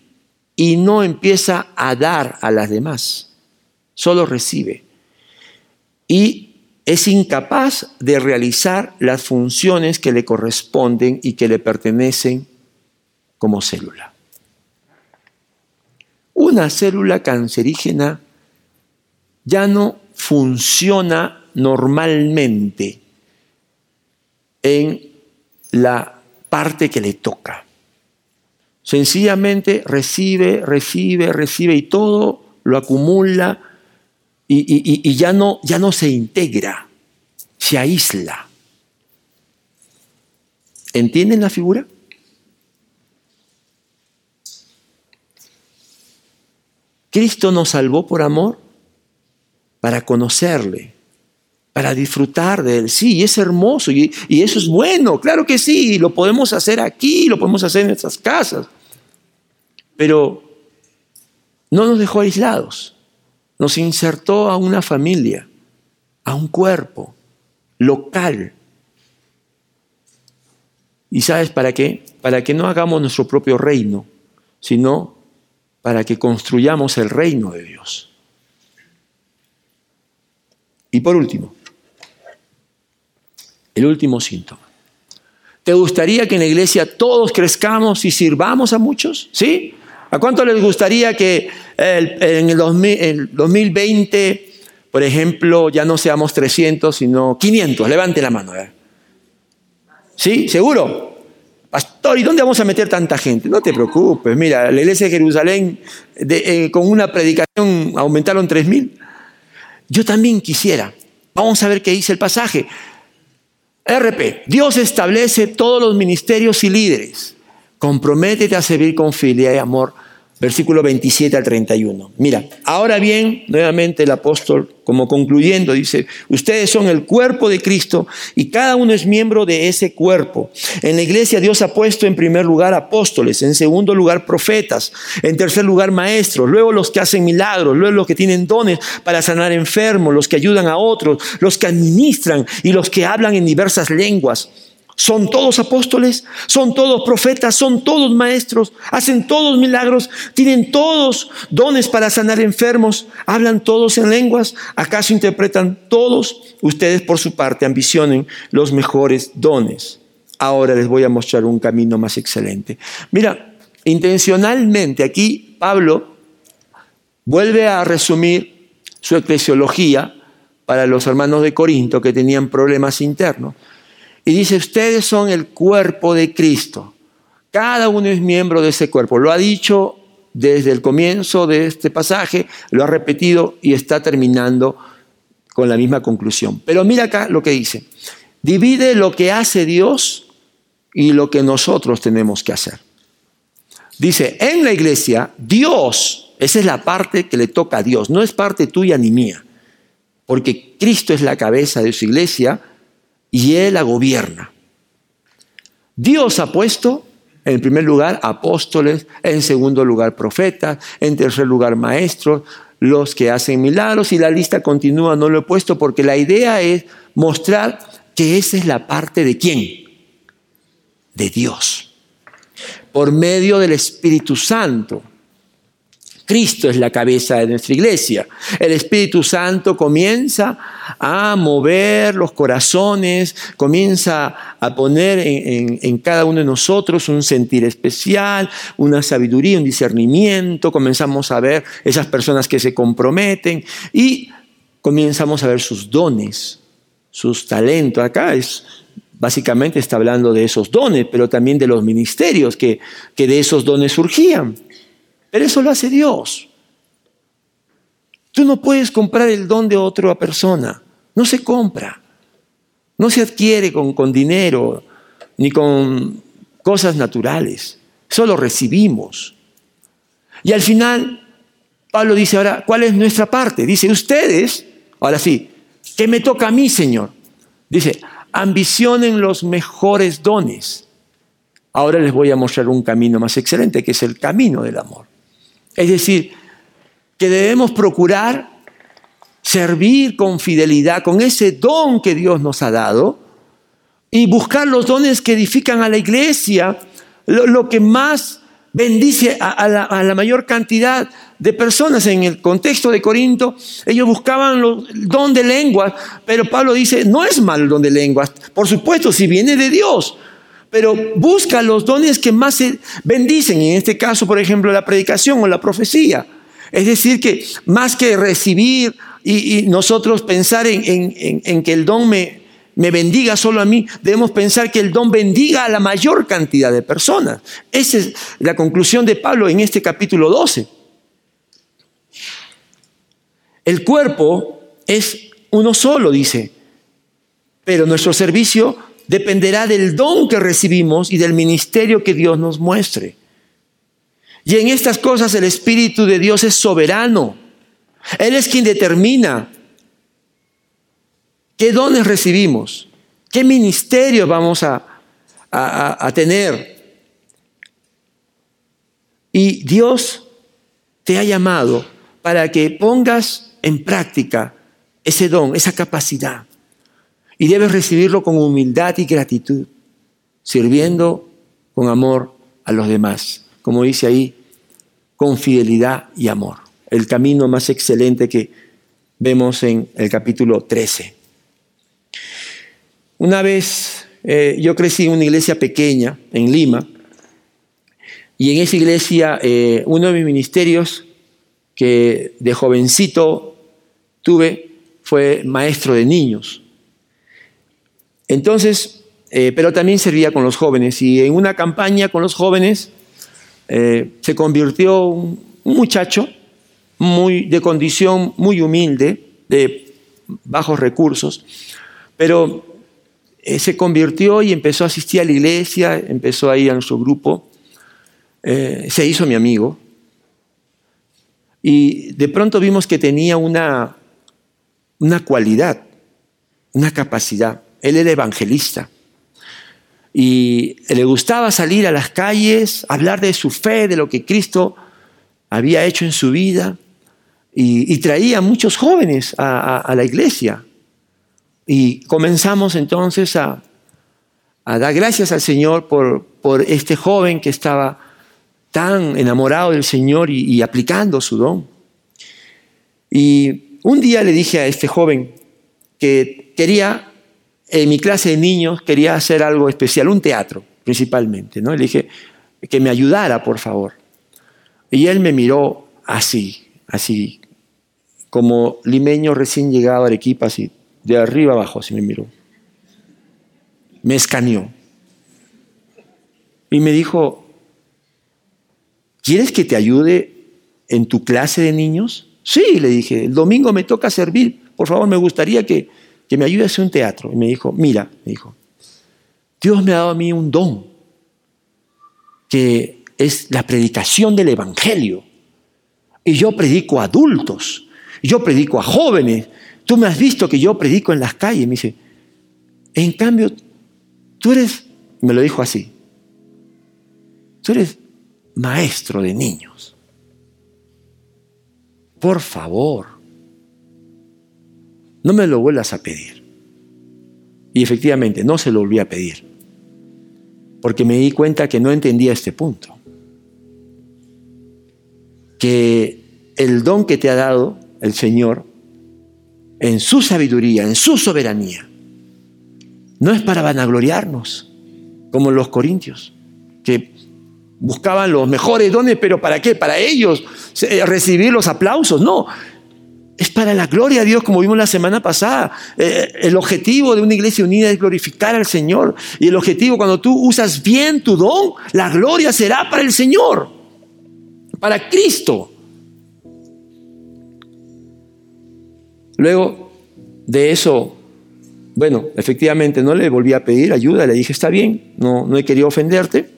y no empieza a dar a las demás, solo recibe. Y es incapaz de realizar las funciones que le corresponden y que le pertenecen como célula. Una célula cancerígena ya no funciona normalmente en la parte que le toca. Sencillamente recibe, recibe, recibe y todo lo acumula y, ya, no, ya no se integra, se aísla. ¿Entienden la figura? Cristo nos salvó por amor para conocerle, para disfrutar de él. Sí, es hermoso y, y, eso es bueno, claro que sí, lo podemos hacer aquí, lo podemos hacer en nuestras casas. Pero no nos dejó aislados, nos insertó a una familia, a un cuerpo local. ¿Y sabes para qué? Para que no hagamos nuestro propio reino, sino para que construyamos el reino de Dios. Y por último, el último síntoma. ¿Te gustaría que en la iglesia todos crezcamos y sirvamos a muchos? ¿Sí? ¿A cuánto les gustaría que en el 2020, por ejemplo, ya no seamos 300, sino 500? Levante la mano. ¿Sí? ¿Seguro? Pastor, ¿y dónde vamos a meter tanta gente? No te preocupes, mira, la iglesia de Jerusalén eh, con una predicación aumentaron 3.000. Yo también quisiera. Vamos a ver qué dice el pasaje. RP, Dios establece todos los ministerios y líderes. Comprométete a servir con fidelidad y amor versículo 27 al 31. Mira, ahora bien, nuevamente el apóstol, como concluyendo, dice, ustedes son el cuerpo de Cristo y cada uno es miembro de ese cuerpo. En la iglesia Dios ha puesto en primer lugar apóstoles, en segundo lugar profetas, en tercer lugar maestros, luego los que hacen milagros, luego los que tienen dones para sanar enfermos, los que ayudan a otros, los que administran y los que hablan en diversas lenguas. Son todos apóstoles, son todos profetas, son todos maestros, hacen todos milagros, tienen todos dones para sanar enfermos, hablan todos en lenguas, acaso interpretan todos. Ustedes por su parte ambicionen los mejores dones. Ahora les voy a mostrar un camino más excelente. Mira, intencionalmente aquí Pablo vuelve a resumir su eclesiología para los hermanos de Corinto que tenían problemas internos. Y dice, ustedes son el cuerpo de Cristo. Cada uno es miembro de ese cuerpo. Lo ha dicho desde el comienzo de este pasaje, lo ha repetido y está terminando con la misma conclusión. Pero mira acá lo que dice. Divide lo que hace Dios y lo que nosotros tenemos que hacer. Dice, en la iglesia, Dios, esa es la parte que le toca a Dios, no es parte tuya ni mía, porque Cristo es la cabeza de su iglesia y Él la gobierna. Dios ha puesto en primer lugar apóstoles, en segundo lugar profetas, en tercer lugar maestros, los que hacen milagros y la lista continúa, no lo he puesto porque la idea es mostrar que esa es la parte de quién? De Dios. Por medio del Espíritu Santo. Cristo es la cabeza de nuestra iglesia. El Espíritu Santo comienza a mover los corazones, comienza a poner en, cada uno de nosotros un sentir especial, una sabiduría, un discernimiento. Comenzamos a ver esas personas que se comprometen y comenzamos a ver sus dones, sus talentos. Acá es Básicamente está hablando de esos dones, pero también de los ministerios que, que de esos dones surgían. Pero eso lo hace Dios. Tú no puedes comprar el don de otra persona. No se compra. No se adquiere con, con dinero ni con cosas naturales. Solo recibimos. Y al final, Pablo dice ahora, ¿cuál es nuestra parte? Dice, ustedes, ahora sí, ¿qué me toca a mí, Señor? Dice, ambicionen los mejores dones. Ahora les voy a mostrar un camino más excelente, que es el camino del amor. Es decir, que debemos procurar servir con fidelidad, con ese don que Dios nos ha dado, y buscar los dones que edifican a la iglesia, lo, que más bendice a, la, mayor cantidad de personas. En el contexto de Corinto, ellos buscaban el don de lenguas, pero Pablo dice, no es mal el don de lenguas, por supuesto, si viene de Dios, pero busca los dones que más se bendicen, en este caso, por ejemplo, la predicación o la profecía. Es decir, que más que recibir y, nosotros pensar en, que el don me, me bendiga solo a mí, debemos pensar que el don bendiga a la mayor cantidad de personas. Esa es la conclusión de Pablo en este capítulo 12. El cuerpo es uno solo, dice, pero nuestro servicio dependerá del don que recibimos y del ministerio que Dios nos muestre. Y en estas cosas el Espíritu de Dios es soberano. Él es quien determina qué dones recibimos, qué ministerio vamos a, a, tener. Y Dios te ha llamado para que pongas en práctica ese don, esa capacidad. Y debes recibirlo con humildad y gratitud, sirviendo con amor a los demás como dice ahí, con fidelidad y amor. El camino más excelente que vemos en el capítulo 13. Una vez eh, yo crecí en una iglesia pequeña en Lima y en esa iglesia eh, uno de mis ministerios que de jovencito tuve fue maestro de niños. Entonces, eh, pero también servía con los jóvenes y en una campaña con los jóvenes eh, se convirtió un, muchacho muy, de condición muy humilde, de bajos recursos, pero eh, se convirtió y empezó a asistir a la iglesia, empezó a ir a nuestro grupo, se hizo mi amigo, y de pronto vimos que tenía una, una cualidad, una capacidad. Él era evangelista. Y le gustaba salir a las calles, hablar de su fe, de lo que Cristo había hecho en su vida. Y, traía muchos jóvenes a, la iglesia. Y comenzamos entonces a, dar gracias al Señor por, este joven que estaba tan enamorado del Señor y aplicando su don. Y un día le dije a este joven que quería en mi clase de niños quería hacer algo especial, un teatro principalmente, ¿no? Le dije que me ayudara, por favor. Y él me miró así, así, como limeño recién llegado a Arequipa, así, de arriba abajo, así me miró. Me escaneó. Y me dijo, ¿quieres que te ayude en tu clase de niños? Sí, le dije, el domingo me toca servir. Por favor, me gustaría que, que me ayude a hacer un teatro. Y me dijo, mira, me dijo, Dios me ha dado a mí un don, que es la predicación del Evangelio. Y yo predico a adultos, yo predico a jóvenes. Tú me has visto que yo predico en las calles. Me dice, en cambio, tú eres, me lo dijo así, tú eres maestro de niños. Por favor, no me lo vuelvas a pedir. Y efectivamente, no se lo volví a pedir, porque me di cuenta que no entendía este punto. Que el don que te ha dado el Señor, en su sabiduría, en su soberanía, no es para vanagloriarnos, como los corintios, que buscaban los mejores dones, pero ¿para qué? Para ellos recibir los aplausos. No, es para la gloria de Dios, como vimos la semana pasada. Eh, el objetivo de una iglesia unida es glorificar al Señor. Y el objetivo, cuando tú usas bien tu don, la gloria será para el Señor, para Cristo. Luego de eso, bueno, efectivamente no le volví a pedir ayuda, le dije, está bien, no, no he querido ofenderte.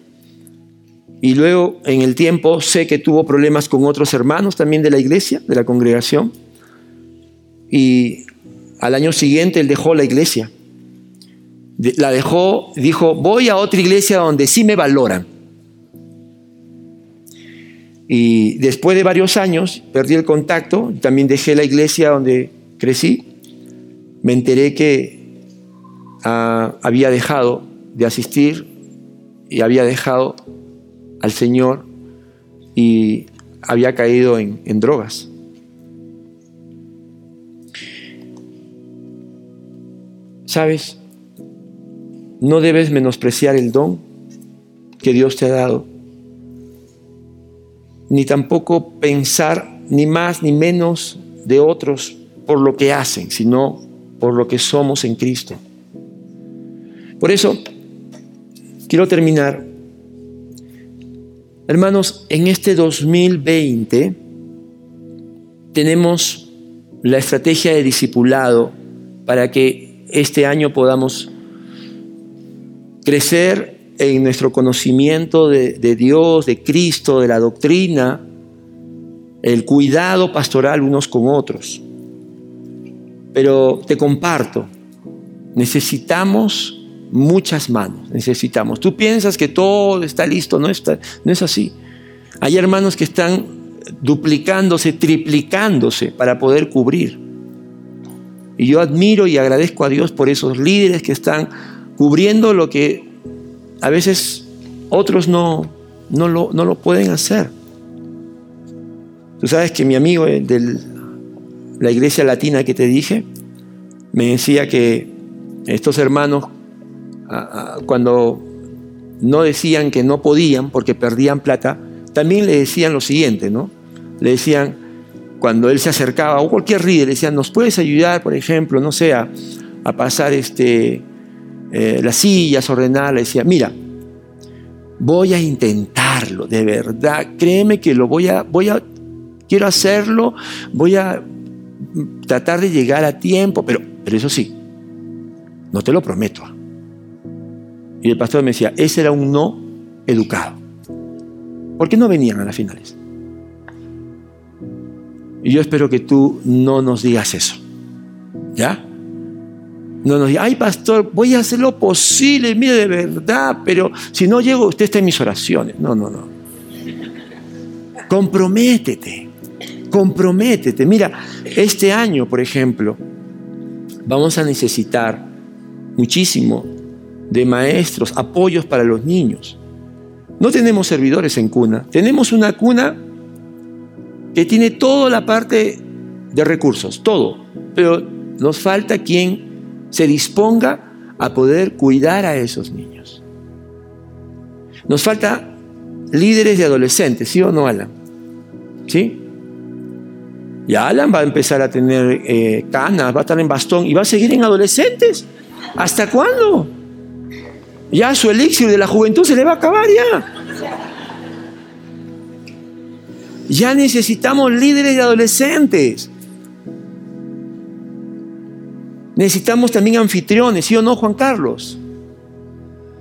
Y luego en el tiempo sé que tuvo problemas con otros hermanos también de la iglesia, de la congregación. Y al año siguiente él dejó la iglesia. La dejó, dijo, voy a otra iglesia donde sí me valoran. Y después de varios años perdí el contacto, también dejé la iglesia donde crecí. Me enteré que ah, había dejado de asistir y había dejado al Señor y había caído en, en drogas. ¿Sabes? No debes menospreciar el don que Dios te ha dado, ni tampoco pensar ni más ni menos de otros por lo que hacen, sino por lo que somos en Cristo. Por eso, quiero terminar. Hermanos, en este 2020 tenemos la estrategia de discipulado para que este año podamos crecer en nuestro conocimiento de, Dios, de Cristo, de la doctrina, el cuidado pastoral unos con otros. Pero te comparto, necesitamos muchas manos, necesitamos. Tú piensas que todo está listo, no, está, no es así. Hay hermanos que están duplicándose, triplicándose para poder cubrir. Y yo admiro y agradezco a Dios por esos líderes que están cubriendo lo que a veces otros no, no, lo, no lo pueden hacer. Tú sabes que mi amigo de la iglesia latina que te dije, me decía que estos hermanos, cuando no decían que no podían porque perdían plata, también le decían lo siguiente, ¿no? Le decían, cuando él se acercaba, o cualquier líder, le decía, ¿nos puedes ayudar, por ejemplo, no sé, a, pasar este, eh, las sillas, ordenar? Le decía, mira, voy a intentarlo, de verdad, créeme que lo voy a, voy a, quiero hacerlo, voy a tratar de llegar a tiempo, pero, pero eso sí, no te lo prometo. Y el pastor me decía, ese era un no educado. ¿Por qué no venían a las finales? Y yo espero que tú no nos digas eso. ¿Ya? No nos digas, ay pastor, voy a hacer lo posible, mire de verdad, pero si no llego, usted está en mis oraciones. No, no, no. Comprométete, comprométete. Mira, este año, por ejemplo, vamos a necesitar muchísimo de maestros, apoyos para los niños. No tenemos servidores en cuna, tenemos una cuna que tiene toda la parte de recursos, todo, pero nos falta quien se disponga a poder cuidar a esos niños. Nos falta líderes de adolescentes, ¿sí o no, Alan? ¿Sí? Y Alan va a empezar a tener eh, canas, va a estar en bastón y va a seguir en adolescentes. ¿Hasta cuándo? Ya su elixir de la juventud se le va a acabar ya. Ya necesitamos líderes de adolescentes. Necesitamos también anfitriones, ¿sí o no, Juan Carlos?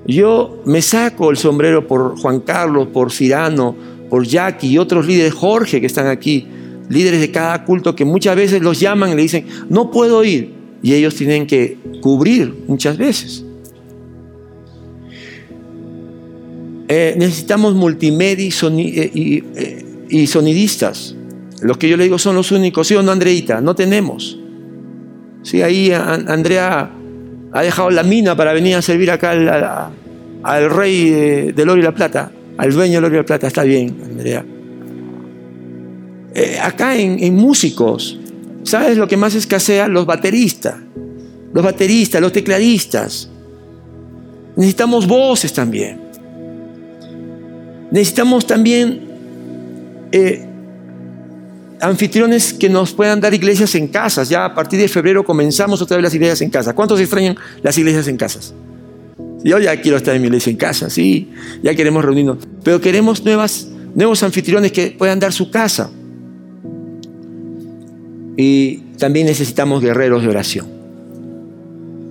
Yo me saco el sombrero por Juan Carlos, por Cirano, por Jackie y otros líderes, Jorge, que están aquí, líderes de cada culto que muchas veces los llaman y le dicen, no puedo ir. Y ellos tienen que cubrir muchas veces. Eh, necesitamos multimedia y, eh, y eh, y sonidistas. Los que yo le digo son los únicos, ¿sí o no, Andreita? No tenemos. Sí, ahí Andrea ha dejado la mina para venir a servir acá al, rey de, Oro y la Plata, al dueño de Oro y la Plata. Está bien, Andrea. Eh, acá en, en músicos, ¿sabes lo que más escasea? Los bateristas. Los bateristas, los tecladistas. Necesitamos voces también. Necesitamos también eh, anfitriones que nos puedan dar iglesias en casas. Ya a partir de febrero comenzamos otra vez las iglesias en casa. ¿Cuántos extrañan las iglesias en casas? Yo ya quiero estar en mi iglesia en casa, sí, ya queremos reunirnos. Pero queremos nuevos anfitriones que puedan dar su casa. Y también necesitamos guerreros de oración.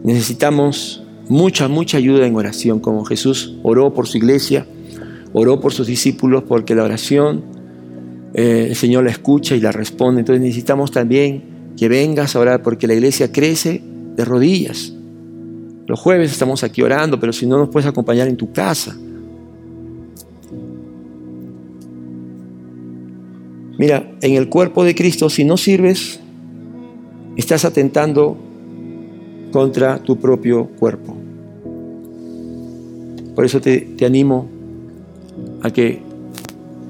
Necesitamos mucha, mucha ayuda en oración, como Jesús oró por su iglesia, oró por sus discípulos, porque la oración eh, el Señor la escucha y la responde. Entonces necesitamos también que vengas a orar, porque la iglesia crece de rodillas. Los jueves estamos aquí orando, pero si no nos puedes acompañar en tu casa. Mira, en el cuerpo de Cristo, si no sirves, estás atentando contra tu propio cuerpo. Por eso te, te animo a que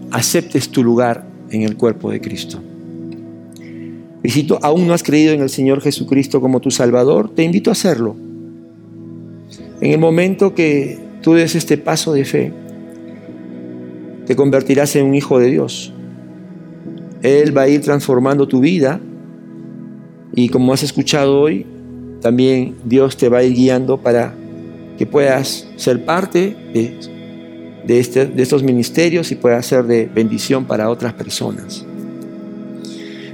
aceptes tu lugar en el cuerpo de Cristo. Y si tú aún no has creído en el Señor Jesucristo como tu Salvador, te invito a hacerlo. En el momento que tú des este paso de fe, te convertirás en un hijo de Dios. Él va a ir transformando tu vida y como has escuchado hoy, también Dios te va a ir guiando para que puedas ser parte de, de, este, de estos ministerios y puedas ser de bendición para otras personas.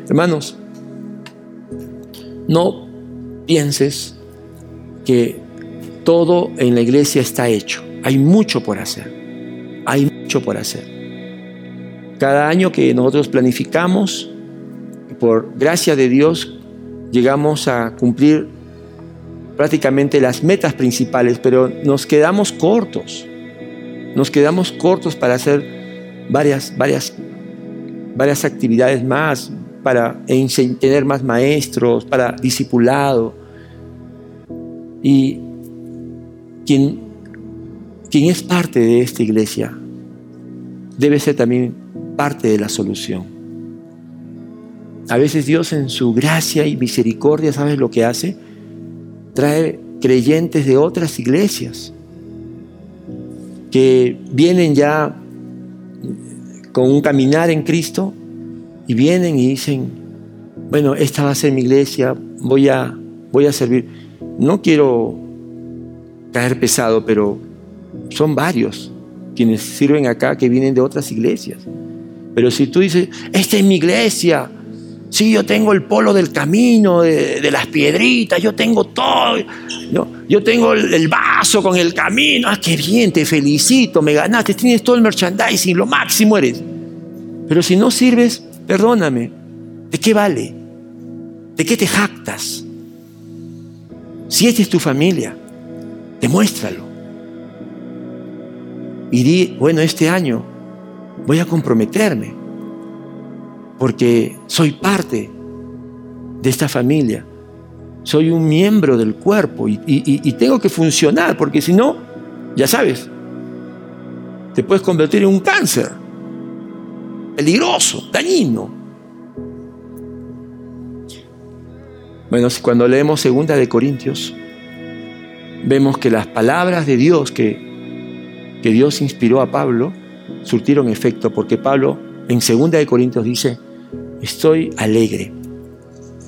Hermanos, no pienses que todo en la iglesia está hecho. Hay mucho por hacer. Hay mucho por hacer. Cada año que nosotros planificamos, por gracia de Dios, llegamos a cumplir prácticamente las metas principales, pero nos quedamos cortos. Nos quedamos cortos para hacer varias, varias, varias actividades más, para tener más maestros, para discipulado. Y quien, quien es parte de esta iglesia debe ser también parte de la solución. A veces Dios en su gracia y misericordia, ¿sabes lo que hace? Trae creyentes de otras iglesias que vienen ya con un caminar en Cristo y vienen y dicen, bueno, esta va a ser mi iglesia, voy a, voy a servir. No quiero caer pesado, pero son varios quienes sirven acá que vienen de otras iglesias. Pero si tú dices, esta es mi iglesia, sí, yo tengo el polo del camino, de, las piedritas, yo tengo todo, yo tengo el, vaso con el camino, ah, qué bien, te felicito, me ganaste, tienes todo el merchandising, lo máximo eres. Pero si no sirves, perdóname, ¿de qué vale? ¿De qué te jactas? Si esta es tu familia, Demuéstralo. Y di, bueno, este año voy a comprometerme porque soy parte de esta familia. Soy un miembro del cuerpo y, tengo que funcionar porque si no, ya sabes, te puedes convertir en un cáncer peligroso, dañino. Bueno, cuando leemos segunda de Corintios, vemos que las palabras de Dios que, que Dios inspiró a Pablo surtieron efecto, porque Pablo en 2 de Corintios dice, estoy alegre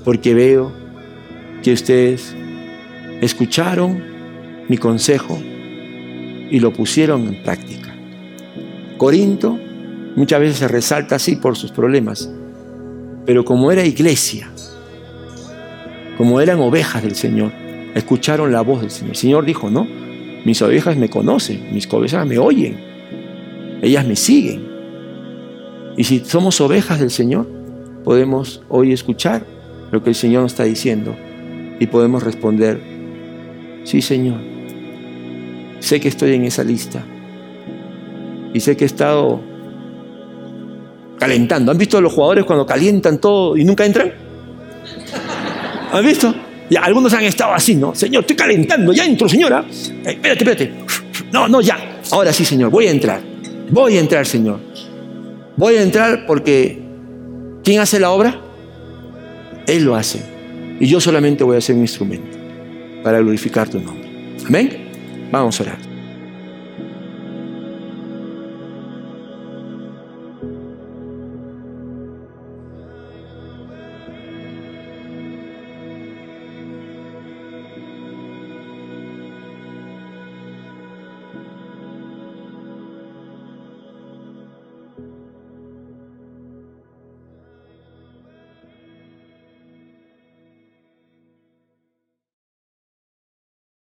porque veo que ustedes escucharon mi consejo y lo pusieron en práctica. Corinto muchas veces se resalta así por sus problemas, pero como era iglesia, como eran ovejas del Señor, escucharon la voz del Señor. El Señor dijo, no, mis ovejas me conocen, mis ovejas me oyen, ellas me siguen. Y si somos ovejas del Señor, podemos hoy escuchar lo que el Señor nos está diciendo y podemos responder, sí Señor, sé que estoy en esa lista y sé que he estado calentando. ¿Han visto los jugadores cuando calientan todo y nunca entran? ¿Han visto? Ya, algunos han estado así, ¿no? Señor, estoy calentando, ya entro, señora. Eh, espérate, espérate. No, no, ya. Ahora sí, Señor, voy a entrar. Voy a entrar, Señor. Voy a entrar porque ¿quién hace la obra? Él lo hace. Y yo solamente voy a ser un instrumento para glorificar tu nombre. Amén. Vamos a orar.